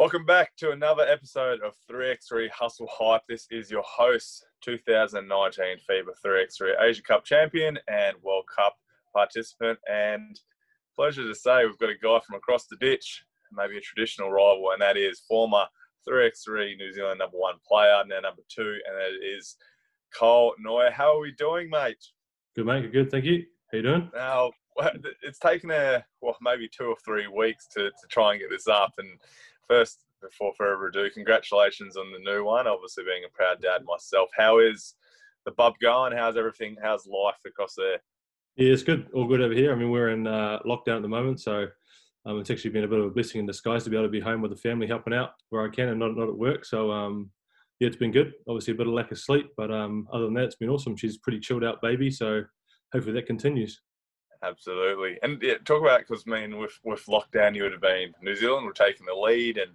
Welcome back to another episode of 3x3 Hustle Hype. This is your host, 2019 FIBA 3x3 Asia Cup champion and World Cup participant. And pleasure to say we've got a guy from across the ditch, maybe a traditional rival, and that is former 3x3 New Zealand number one player, now number two, and that is Cole Neuer. How are we doing, mate? Good, mate. Good, thank you. How you doing? Now, it's taken a well, maybe two or three weeks to, to try and get this up, and first, before further ado, congratulations on the new one. Obviously, being a proud dad myself. How is the bub going? How's everything? How's life across there? Yeah, it's good. All good over here. I mean, we're in uh, lockdown at the moment, so um, it's actually been a bit of a blessing in disguise to be able to be home with the family, helping out where I can, and not not at work. So um, yeah, it's been good. Obviously, a bit of lack of sleep, but um, other than that, it's been awesome. She's pretty chilled out baby, so hopefully that continues. Absolutely, and yeah, talk about because I mean, with with lockdown, you would have been New Zealand were taking the lead, and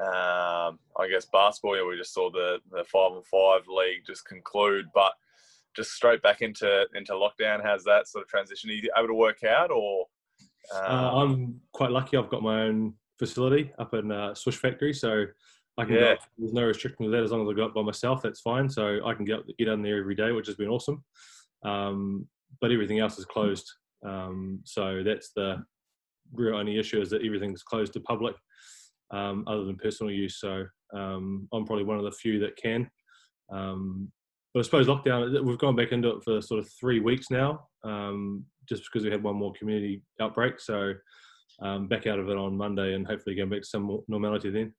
um, I guess basketball. Yeah, we just saw the the five and five league just conclude, but just straight back into into lockdown. How's that sort of transition? Are you able to work out, or um... uh, I'm quite lucky. I've got my own facility up in uh, Swish Factory, so I can yeah. go. There's no restriction with that as long as I go up by myself. That's fine. So I can get get down there every day, which has been awesome. Um, but everything else is closed. Um, so that's the real only issue is that everything's closed to public, um, other than personal use. So um, I'm probably one of the few that can. Um, but I suppose lockdown, we've gone back into it for sort of three weeks now, um, just because we had one more community outbreak. So um, back out of it on Monday and hopefully going back to some normality then.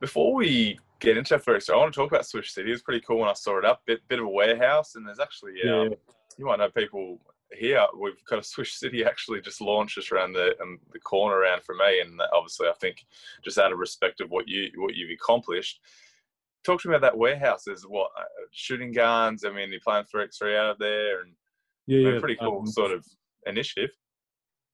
Before we get into it first, I want to talk about Swish City. It was pretty cool when I saw it up. Bit, bit of a warehouse, and there's actually yeah. You might know people here we've got a Swish City actually just launched just around the um, the corner around for me, and obviously I think just out of respect of what you what you've accomplished. Talk to me about that warehouse. There's what uh, shooting guns. I mean, you're playing three x three out of there, and yeah, yeah pretty cool um, sort of initiative.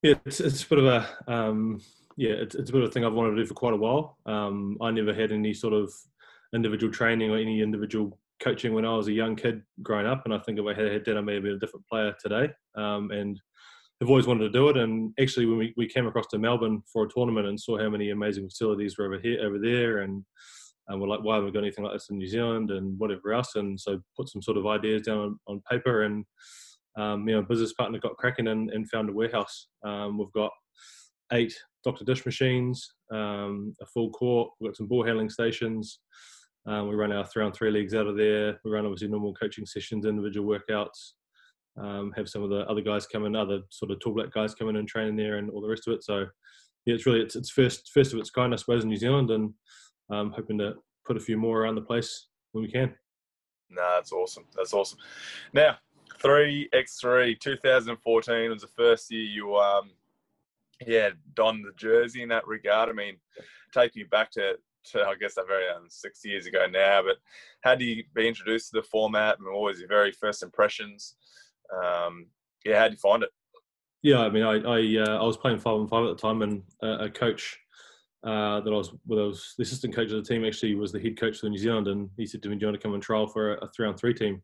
Yeah, it's it's a bit of a um, yeah, it's, it's a bit of a thing I've wanted to do for quite a while. Um, I never had any sort of individual training or any individual coaching when I was a young kid growing up, and I think if I had had that, I may have been a different player today. Um, and I've always wanted to do it. And actually, when we, we came across to Melbourne for a tournament and saw how many amazing facilities were over here, over there, and and we're like, why haven't we got anything like this in New Zealand and whatever else? And so put some sort of ideas down on, on paper, and um, you know, business partner got cracking and, and found a warehouse. Um, we've got eight Dr. Dish machines, um, a full court. We've got some ball handling stations. Um, we run our three on three leagues out of there. We run obviously normal coaching sessions, individual workouts. Um, have some of the other guys come in, other sort of tall black guys come in and train there, and all the rest of it. So yeah, it's really it's, it's first first of its kind, I suppose, in New Zealand, and um, hoping to put a few more around the place when we can. No, that's awesome. That's awesome. Now, three x three, 2014 was the first year you um yeah donned the jersey in that regard. I mean, take you back to to, I guess, that very um, six years ago now. But how do you be introduced to the format and what was your very first impressions? Um, yeah, how did you find it? Yeah, I mean, I I, uh, I was playing five on five at the time, and uh, a coach uh, that I was, well, I was the assistant coach of the team actually was the head coach for New Zealand, and he said to me, "Do you want to come and trial for a, a three on three team?"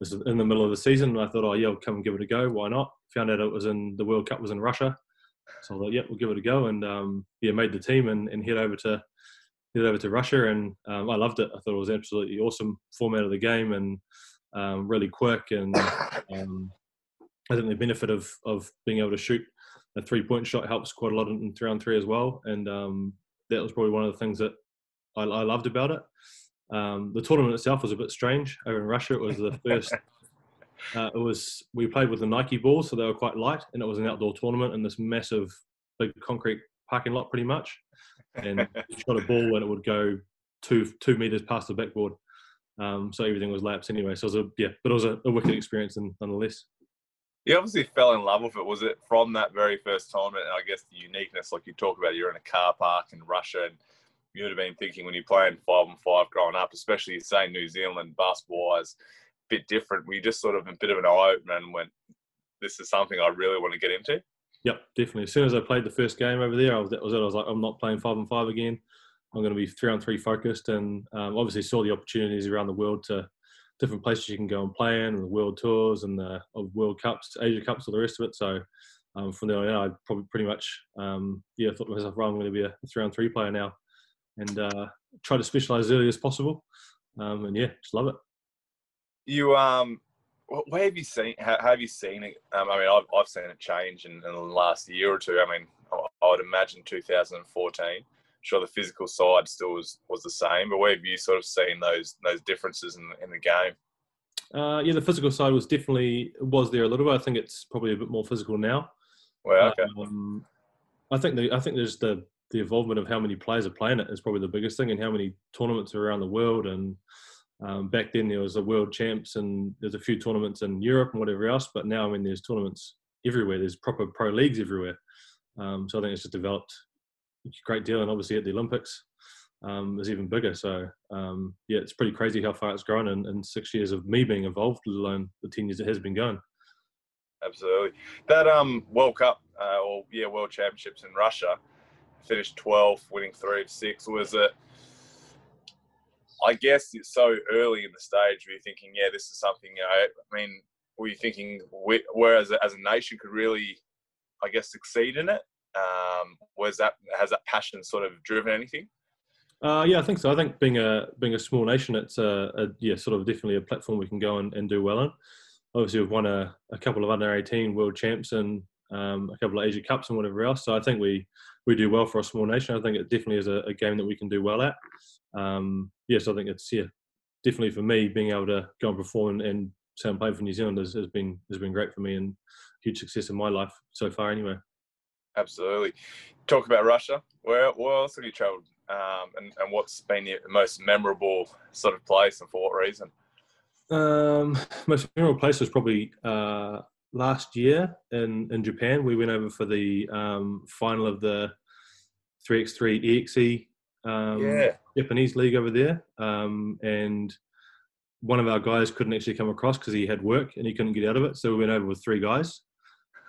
This is in the middle of the season, and I thought, "Oh yeah, I'll come and give it a go. Why not?" Found out it was in the World Cup was in Russia, so I thought, "Yeah, we'll give it a go," and um, yeah, made the team and, and head over to headed over to Russia, and um, I loved it. I thought it was absolutely awesome format of the game, and um, really quick. And um, I think the benefit of of being able to shoot a three point shot helps quite a lot in three on three as well. And um, that was probably one of the things that I, I loved about it. Um, the tournament itself was a bit strange over in Russia. It was the first. Uh, it was we played with the Nike balls, so they were quite light, and it was an outdoor tournament in this massive, big concrete parking lot, pretty much and shot a ball and it would go two two meters past the backboard. Um, so everything was laps anyway. So it was a yeah, but it was a, a wicked experience and nonetheless. You obviously fell in love with it. Was it from that very first tournament? And I guess the uniqueness, like you talk about, you're in a car park in Russia, and you would have been thinking when you're playing five and five growing up, especially say New Zealand basketball wise, a bit different. We just sort of a bit of an eye opener and went, "This is something I really want to get into." Yep, definitely. As soon as I played the first game over there, I was that was it. I was like, I'm not playing five and five again. I'm going to be three on three focused, and um, obviously saw the opportunities around the world to different places you can go and play in, and the world tours and the World Cups, Asia Cups, all the rest of it. So um, from there on, I probably pretty much um, yeah thought to myself, right, I'm going to be a three on three player now. and uh, try to specialise as early as possible. Um, and yeah, just love it. You um, where have you seen? How, have you seen it? Um, I mean, I've, I've seen it change in, in, the last year or two. I mean, I, I would imagine 2014. Sure, the physical side still was, was the same, but where have you sort of seen those those differences in, in the game? Uh, yeah, the physical side was definitely was there a little bit. I think it's probably a bit more physical now. Well, okay. Um, I think the I think there's the the involvement of how many players are playing it is probably the biggest thing, and how many tournaments are around the world. And um, back then there was a world champs, and there's a few tournaments in Europe and whatever else. But now, I mean, there's tournaments everywhere. There's proper pro leagues everywhere. Um, so I think it's just developed a great deal, and obviously at the Olympics, um, is even bigger. So um, yeah, it's pretty crazy how far it's grown in, in, six years of me being involved, let alone the ten years it has been going. Absolutely. That um, World Cup uh, or yeah World Championships in Russia, finished 12th, winning three of six. Was it? I guess it's so early in the stage. Were you're thinking, yeah, this is something? You know, I mean, were you thinking, whereas as a nation could really, I guess, succeed in it? Um, that has that passion sort of driven anything? Uh, yeah, I think so. I think being a being a small nation, it's a, a yeah, sort of definitely a platform we can go and, and do well in. Obviously, we've won a, a couple of under eighteen world champs and um, a couple of Asia Cups and whatever else. So I think we we do well for a small nation. I think it definitely is a, a game that we can do well at. Um, yes, I think it's yeah, definitely for me being able to go and perform and, and I'm playing for New Zealand has, has been has been great for me and huge success in my life so far. Anyway. Absolutely. Talk about Russia. Where where else have you travelled? um, and, and what's been the most memorable sort of place and for what reason? Um, most memorable place was probably uh, last year in, in Japan. We went over for the um, final of the 3x3 EXE um, yeah. Japanese league over there. Um, and one of our guys couldn't actually come across because he had work and he couldn't get out of it. So we went over with three guys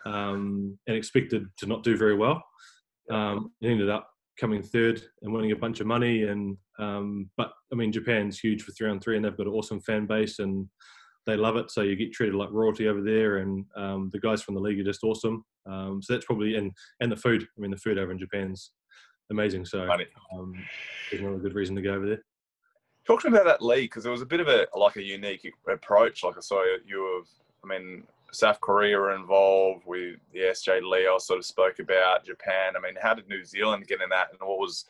um, and expected to not do very well. Um, it ended up coming third and winning a bunch of money. And um, but I mean, Japan's huge for three on three, and they've got an awesome fan base, and they love it. So you get treated like royalty over there, and um, the guys from the league are just awesome. Um, so that's probably and and the food. I mean, the food over in Japan's amazing. So um, there's another good reason to go over there. Talk to me about that league because it was a bit of a like a unique approach. Like I saw you have, I mean, South Korea were involved. with the SJ Leo sort of spoke about Japan. I mean, how did New Zealand get in that, and what was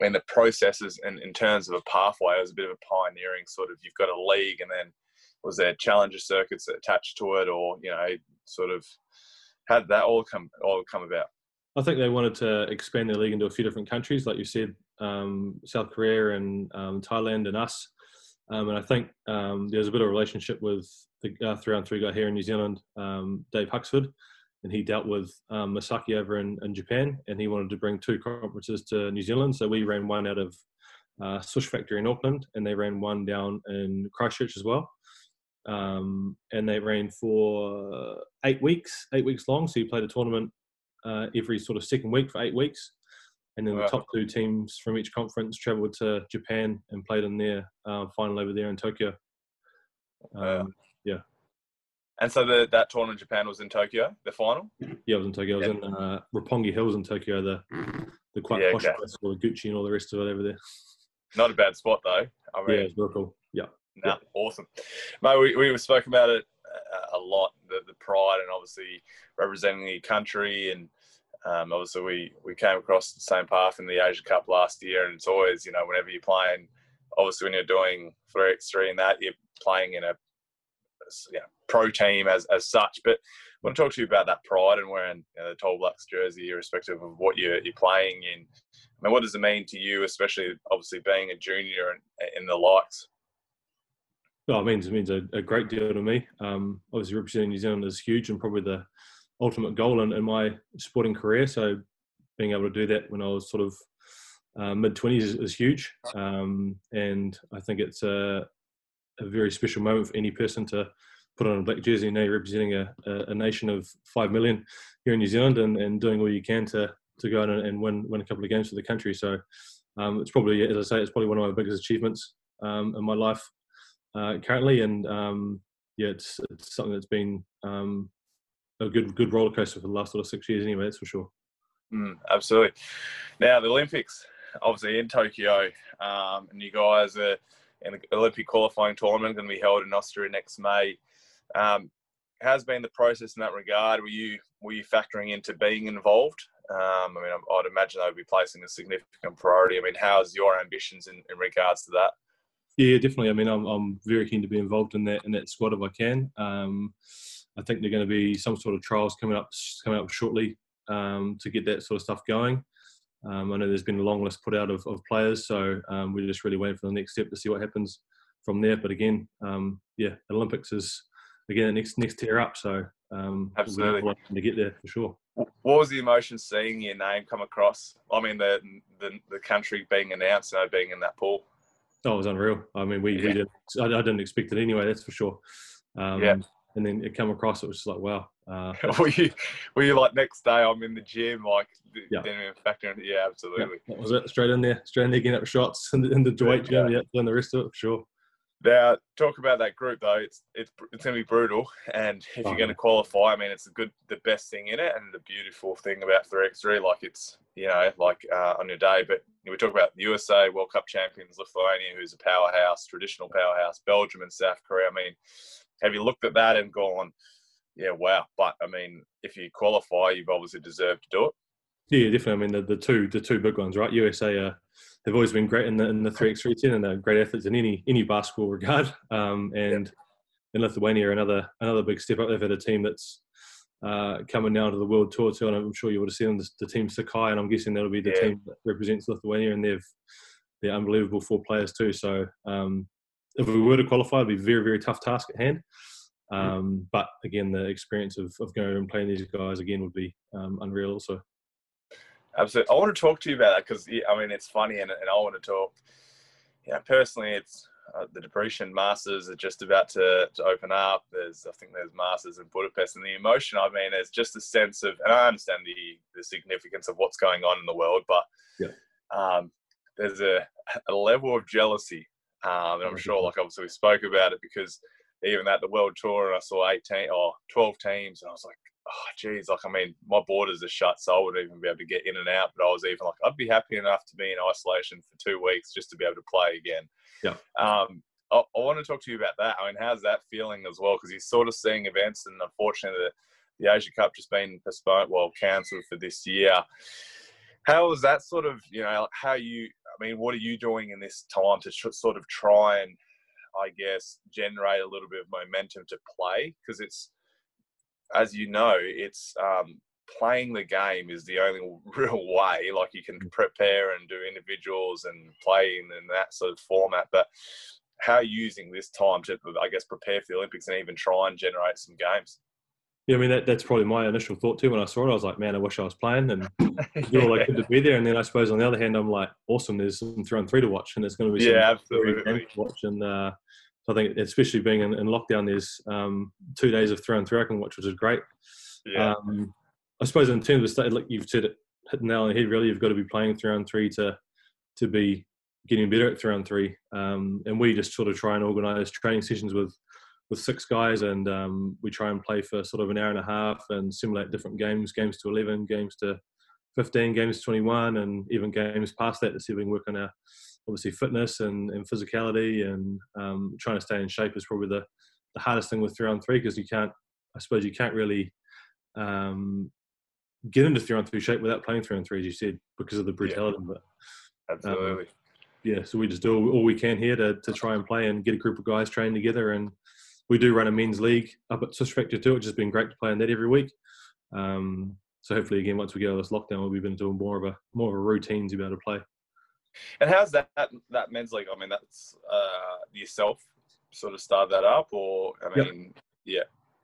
I mean the processes in, in terms of a pathway? It was a bit of a pioneering sort of. You've got a league, and then was there challenger circuits attached to it, or you know, sort of how did that all come all come about? I think they wanted to expand their league into a few different countries, like you said, um, South Korea and um, Thailand and us. Um, and I think um, there's a bit of a relationship with the uh, three on three guy here in New Zealand, um, Dave Huxford, and he dealt with um, Masaki over in, in, Japan, and he wanted to bring two conferences to New Zealand. So we ran one out of uh, Swish Factory in Auckland, and they ran one down in Christchurch as well. Um, and they ran for eight weeks, eight weeks long. So you played a tournament uh, every sort of second week for eight weeks and then wow. the top two teams from each conference travelled to Japan and played in their uh, final over there in Tokyo. Um, yeah. And so the, that tournament in Japan was in Tokyo, the final. Yeah, it was in Tokyo. It was yeah. in uh, Roppongi Hills in Tokyo, the the quite yeah, posh okay. place with Gucci and all the rest of it over there. Not a bad spot though. I mean, yeah, it's real cool. Yeah. awesome. Mate, we we spoke about it a lot, the, the pride and obviously representing the country and um, obviously, we, we came across the same path in the Asia Cup last year, and it's always, you know, whenever you're playing, obviously when you're doing 3x3 and that, you're playing in a you know, pro team as, as such. But I want to talk to you about that pride and wearing you know, the Tall Blacks jersey, irrespective of what you're, you're playing in. I mean, what does it mean to you, especially obviously being a junior in, in the likes? Well, it means it means a, a great deal to me. Um, obviously, representing New Zealand is huge and probably the ultimate goal in, in my sporting career. So being able to do that when I was sort of uh, mid twenties is, is, huge, um, and I think it's a, a, very special moment for any person to put on a black jersey. Now you're representing a, a, a nation of five million here in New Zealand, and, and doing all you can to to go and, and win win a couple of games for the country. So um, it's probably, as I say, it's probably one of my biggest achievements um, in my life uh, currently, and um, yeah, it's, it's something that's been um, a good good roller coaster for the last sort of six years anyway. That's for sure. Mm, absolutely. Now the Olympics. obviously in Tokyo, um, and you guys are in the Olympic qualifying tournament going to be held in Austria next May. Um, has been the process in that regard? Were you were you factoring into being involved? Um, I mean, I'd imagine they would be placing a significant priority. I mean, how's your ambitions in, in regards to that? Yeah, definitely. I mean, I'm, I'm very keen to be involved in that in that squad if I can. Um, I think they're going to be some sort of trials coming up coming up shortly um, to get that sort of stuff going. Um, I know there's been a long list put out of, of players, so um, we're just really waiting for the next step to see what happens from there. But again, um, yeah, Olympics is again the next next tier up, so um, absolutely we'll to get there for sure. What was the emotion seeing your name come across? I mean, the the, the country being announced, you know, being in that pool. Oh, it was unreal. I mean, we, yeah. we did. I, I, didn't expect it anyway. That's for sure. Um, yeah. And then it came across. It was just like, wow. Uh, were you were you like next day? I'm in the gym, like yeah, factor yeah, absolutely. Yeah, that was it. Straight in there, straight in there, getting up shots in the, in the weight gym. Yeah, doing the rest of it for sure. Now, talk about that group though. It's it's it's going to be brutal, and if you're going to qualify, I mean, it's the good, the best thing in it, and the beautiful thing about three x three, like it's you know, like uh, on your day. But we talk about the USA World Cup champions, Lithuania, who's a powerhouse, traditional powerhouse, Belgium and South Korea. I mean, have you looked at that and gone, yeah, wow? But I mean, if you qualify, you've obviously deserved to do it. Yeah, definitely. I mean, the, the two the two big ones, right? USA uh, they've always been great in the in the three x three ten, and they're great athletes in any any basketball regard. Um, and yeah. in Lithuania, another another big step up. They've had a team that's uh, coming now to the world tour too, and I'm sure you would have seen the, the team Šiauliai, and I'm guessing that'll be the yeah. team that represents Lithuania, and they've they're unbelievable four players too. So um, if we were to qualify, it'd be a very very tough task at hand. Um, but again, the experience of, of going and playing these guys again would be um, unreal also. Absolutely. I want to talk to you about that because I mean it's funny, and, and I want to talk. Yeah, personally, it's uh, the Debrecen Masters are just about to, to open up. There's, I think, there's Masters in Budapest, and the emotion. I mean, there's just a sense of, and I understand the the significance of what's going on in the world, but yeah. um, there's a, a level of jealousy, um, and I'm sure, like obviously, we spoke about it because even at the World Tour, and I saw 18 or 12 teams, and I was like, oh geez, like I mean, my borders are shut, so I wouldn't even be able to get in and out. But I was even like, I'd be happy enough to be in isolation for two weeks just to be able to play again. Yeah. Um, I, I want to talk to you about that. I mean, how's that feeling as well? Because you're sort of seeing events, and unfortunately, the, the Asia Cup just been postponed, well, cancelled for this year. How is that sort of, you know, how you? I mean, what are you doing in this time to tr- sort of try and, I guess, generate a little bit of momentum to play? Because it's as you know, it's um, playing the game is the only real way. Like you can prepare and do individuals and play in, in that sort of format, but how are you using this time to, I guess, prepare for the Olympics and even try and generate some games? Yeah, I mean that, that's probably my initial thought too. When I saw it, I was like, "Man, I wish I was playing." And you're like, "Good to be there." And then I suppose on the other hand, I'm like, "Awesome! There's some three on three to watch, and there's going to be yeah, absolutely to watch." And uh, so I think, especially being in, in lockdown, there's um, two days of throw and throw I can watch, which is great. Yeah. Um, I suppose in terms of state, like you've said it, hit the nail on the head. Really, you've got to be playing three on three to to be getting better at three on three. Um, and we just sort of try and organise training sessions with with six guys, and um, we try and play for sort of an hour and a half and simulate different games, games to eleven, games to fifteen, games to twenty one, and even games past that to see if we can work on our obviously fitness and, and physicality and um, trying to stay in shape is probably the, the hardest thing with three on three because you can't, I suppose, you can't really um, get into three on three shape without playing three on three, as you said, because of the brutality yeah. of it. Absolutely. Um, yeah, so we just do all we can here to, to try and play and get a group of guys trained together. And we do run a men's league up at Swish Factory too, which has been great to play in that every week. Um, so hopefully, again, once we get out of this lockdown, we'll be able to do more of a more of a routine to be able to play. And how's that that men's league? I mean, that's uh, yourself sort of start that up, or I mean, yeah. yeah.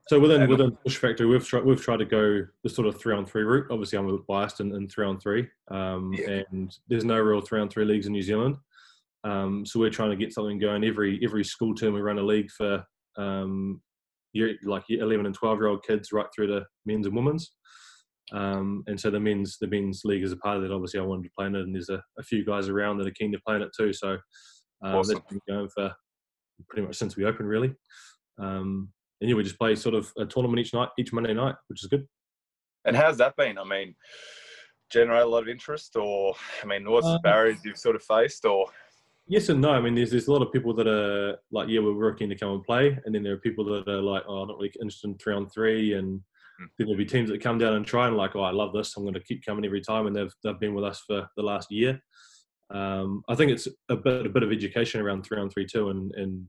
So within and, within Swish Factory, we've tried we've tried to go the sort of three on three route. Obviously, I'm a bit biased in, in three on three, um, yeah. and there's no real three on three leagues in New Zealand. Um, so we're trying to get something going every every school term. We run a league for um, year, like 11 and 12 year old kids right through to men's and women's. Um, and so the men's the men's league is a part of that. Obviously, I wanted to play in it, and there's a, a few guys around that are keen to play in it too. So um, awesome. that's been going for pretty much since we opened, really. Um, and yeah, we just play sort of a tournament each night, each Monday night, which is good. And how's that been? I mean, generate a lot of interest, or I mean, what's the uh, barriers you've sort of faced, or? Yes and no. I mean, there's there's a lot of people that are like, yeah, we're working to come and play, and then there are people that are like, oh, I'm not really interested in three on three, and. Then there'll be teams that come down and try and like, oh, I love this, I'm going to keep coming every time, and they've they've been with us for the last year. Um, I think it's a bit a bit of education around three on three too, and and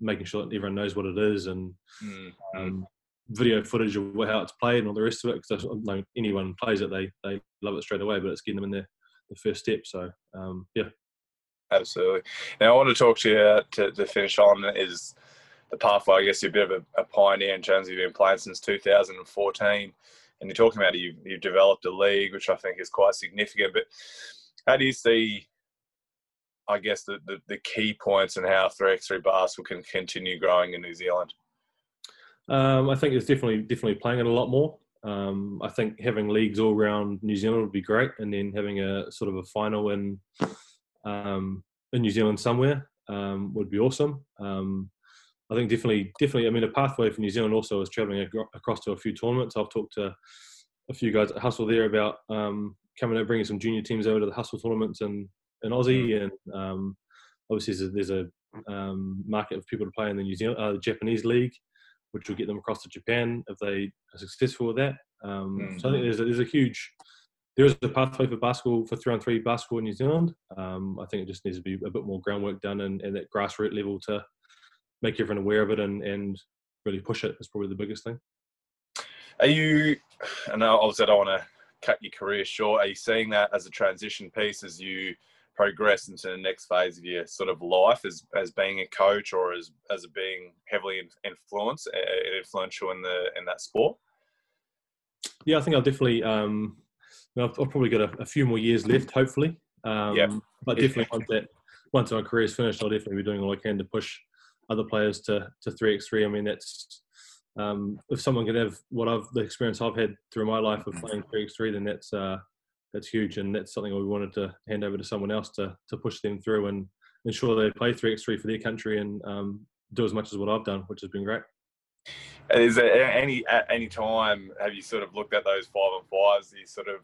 making sure that everyone knows what it is, and mm-hmm. um, video footage of how it's played and all the rest of it. Because like anyone plays it, they they love it straight away, but it's getting them in there the first step. So um, yeah, absolutely. Now I want to talk to you uh, to, to finish on is the pathway. I guess you're a bit of a, a pioneer in terms of you've been playing since 2014, and you're talking about you you've developed a league, which I think is quite significant. But how do you see? I guess the, the, the key points and how 3x3 basketball can continue growing in New Zealand. Um, I think it's definitely definitely playing it a lot more. Um, I think having leagues all around New Zealand would be great, and then having a sort of a final in um, in New Zealand somewhere um, would be awesome. Um, I think definitely, definitely. I mean, a pathway for New Zealand also is travelling across to a few tournaments. I've talked to a few guys at Hustle there about um, coming and bringing some junior teams over to the Hustle tournaments in in Aussie, mm. and obviously there's a, there's a market of people to play in the New Zealand, uh, the Japanese league which will get them across to Japan if they are successful with that. Um, mm-hmm. So I think there's a, there's a huge there is a pathway for basketball for three on three basketball in New Zealand. Um, I think it just needs to be a bit more groundwork done and, and that grassroots level to make everyone aware of it and, and really push it is probably the biggest thing. Are you? And obviously, I don't want to cut your career short. Are you seeing that as a transition piece as you progress into the next phase of your sort of life as as being a coach or as as being heavily influenced influential in the in that sport yeah i think i'll definitely um i've, I've probably got a, a, few more years left hopefully um yeah. but definitely once that once my career is finished i'll definitely be doing all i can to push other players to to 3x3 i mean that's um, if someone can have what I've the experience I've had through my life of playing 3x3, then that's uh, that's huge, and that's something we wanted to hand over to someone else to to push them through and ensure they play three x three for their country and um, do as much as what I've done, which has been great. Is there any at any time have you sort of looked at those five and fives? You sort of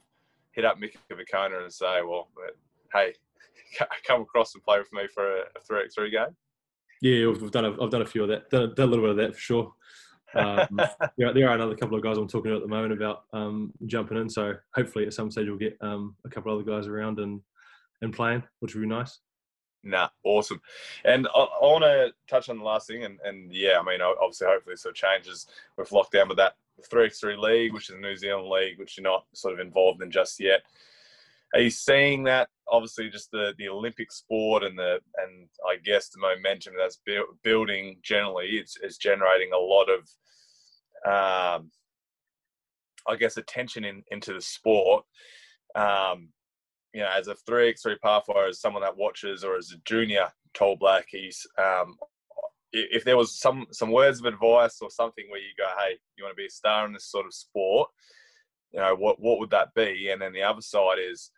hit up Mika Vukona and say, "Well, hey, come across and play with me for a three x three game." Yeah, we've done. A, I've done a few of that. Done, done a little bit of that for sure. Um, there, there, are another couple of guys I'm talking to at the moment about um, jumping in. So hopefully at some stage we'll get um, a couple of other guys around and and playing, which would be nice. Nah, awesome. And I, I want to touch on the last thing, and, and yeah, I mean, obviously, hopefully, sort of changes with lockdown, but that 3x3 league, which is a New Zealand league, which you're not sort of involved in just yet. Are you seeing that? Obviously, just the, the Olympic sport and the and I guess the momentum that's building generally, it's, it's generating a lot of um, I guess, attention in, into the sport. Um, you know, as a 3x3 pathway, as someone that watches, or as a junior tall black, he's um, if there was some some words of advice or something where you go, hey, you want to be a star in this sort of sport, you know, what what would that be? And then the other side is,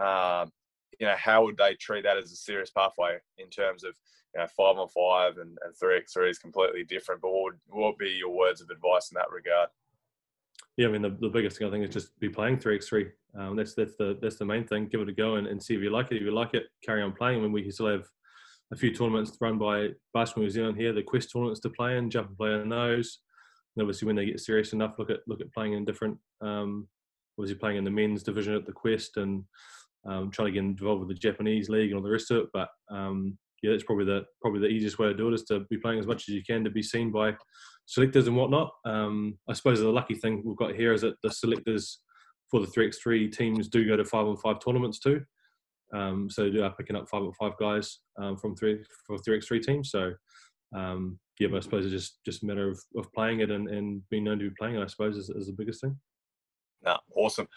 um, you know, how would they treat that as a serious pathway in terms of you know, five on five and, and three x three is completely different. But what would, what would be your words of advice in that regard? Yeah, I mean the, the biggest thing I think is just be playing three x three. Um, that's that's the that's the main thing. Give it a go and, and see if you like it. If you like it, carry on playing. I mean, we still have a few tournaments run by Basketball New Zealand here. The Quest tournaments to play in, jump and play in those. And obviously, when they get serious enough, look at look at playing in different. Um, obviously, playing in the men's division at the Quest and um, trying to get involved with the Japanese league and all the rest of it. But um, yeah, that's probably the probably the easiest way to do it is to be playing as much as you can to be seen by selectors and whatnot. Um, I suppose the lucky thing we've got here is that the selectors for the three x three teams do go to five on five tournaments too. Um, so they are picking up five on five guys um, from three for three x three teams. So um, yeah, but I suppose it's just just a matter of, of playing it and, and being known to be playing it. I suppose is, is the biggest thing. No, awesome,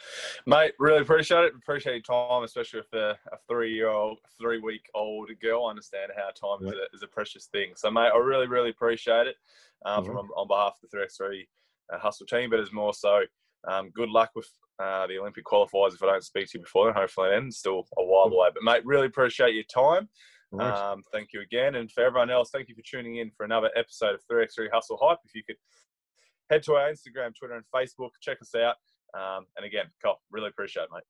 mate. Really appreciate it. Appreciate your time, especially with a, a three-year-old, three-week-old girl. I understand how time is, a, is, a, precious thing. So, mate, I really, really appreciate it um, mm-hmm. from on behalf of the three x three uh, hustle team. But as more so, um, good luck with uh, the Olympic qualifiers. If I don't speak to you before, then hopefully ends still a while away. But mate, really appreciate your time. Um, thank you again, and for everyone else, thank you for tuning in for another episode of 3x3 Hustle Hype. If you could head to our Instagram, Twitter, and Facebook, check us out. Um, and again, Cole, really appreciate it, mate.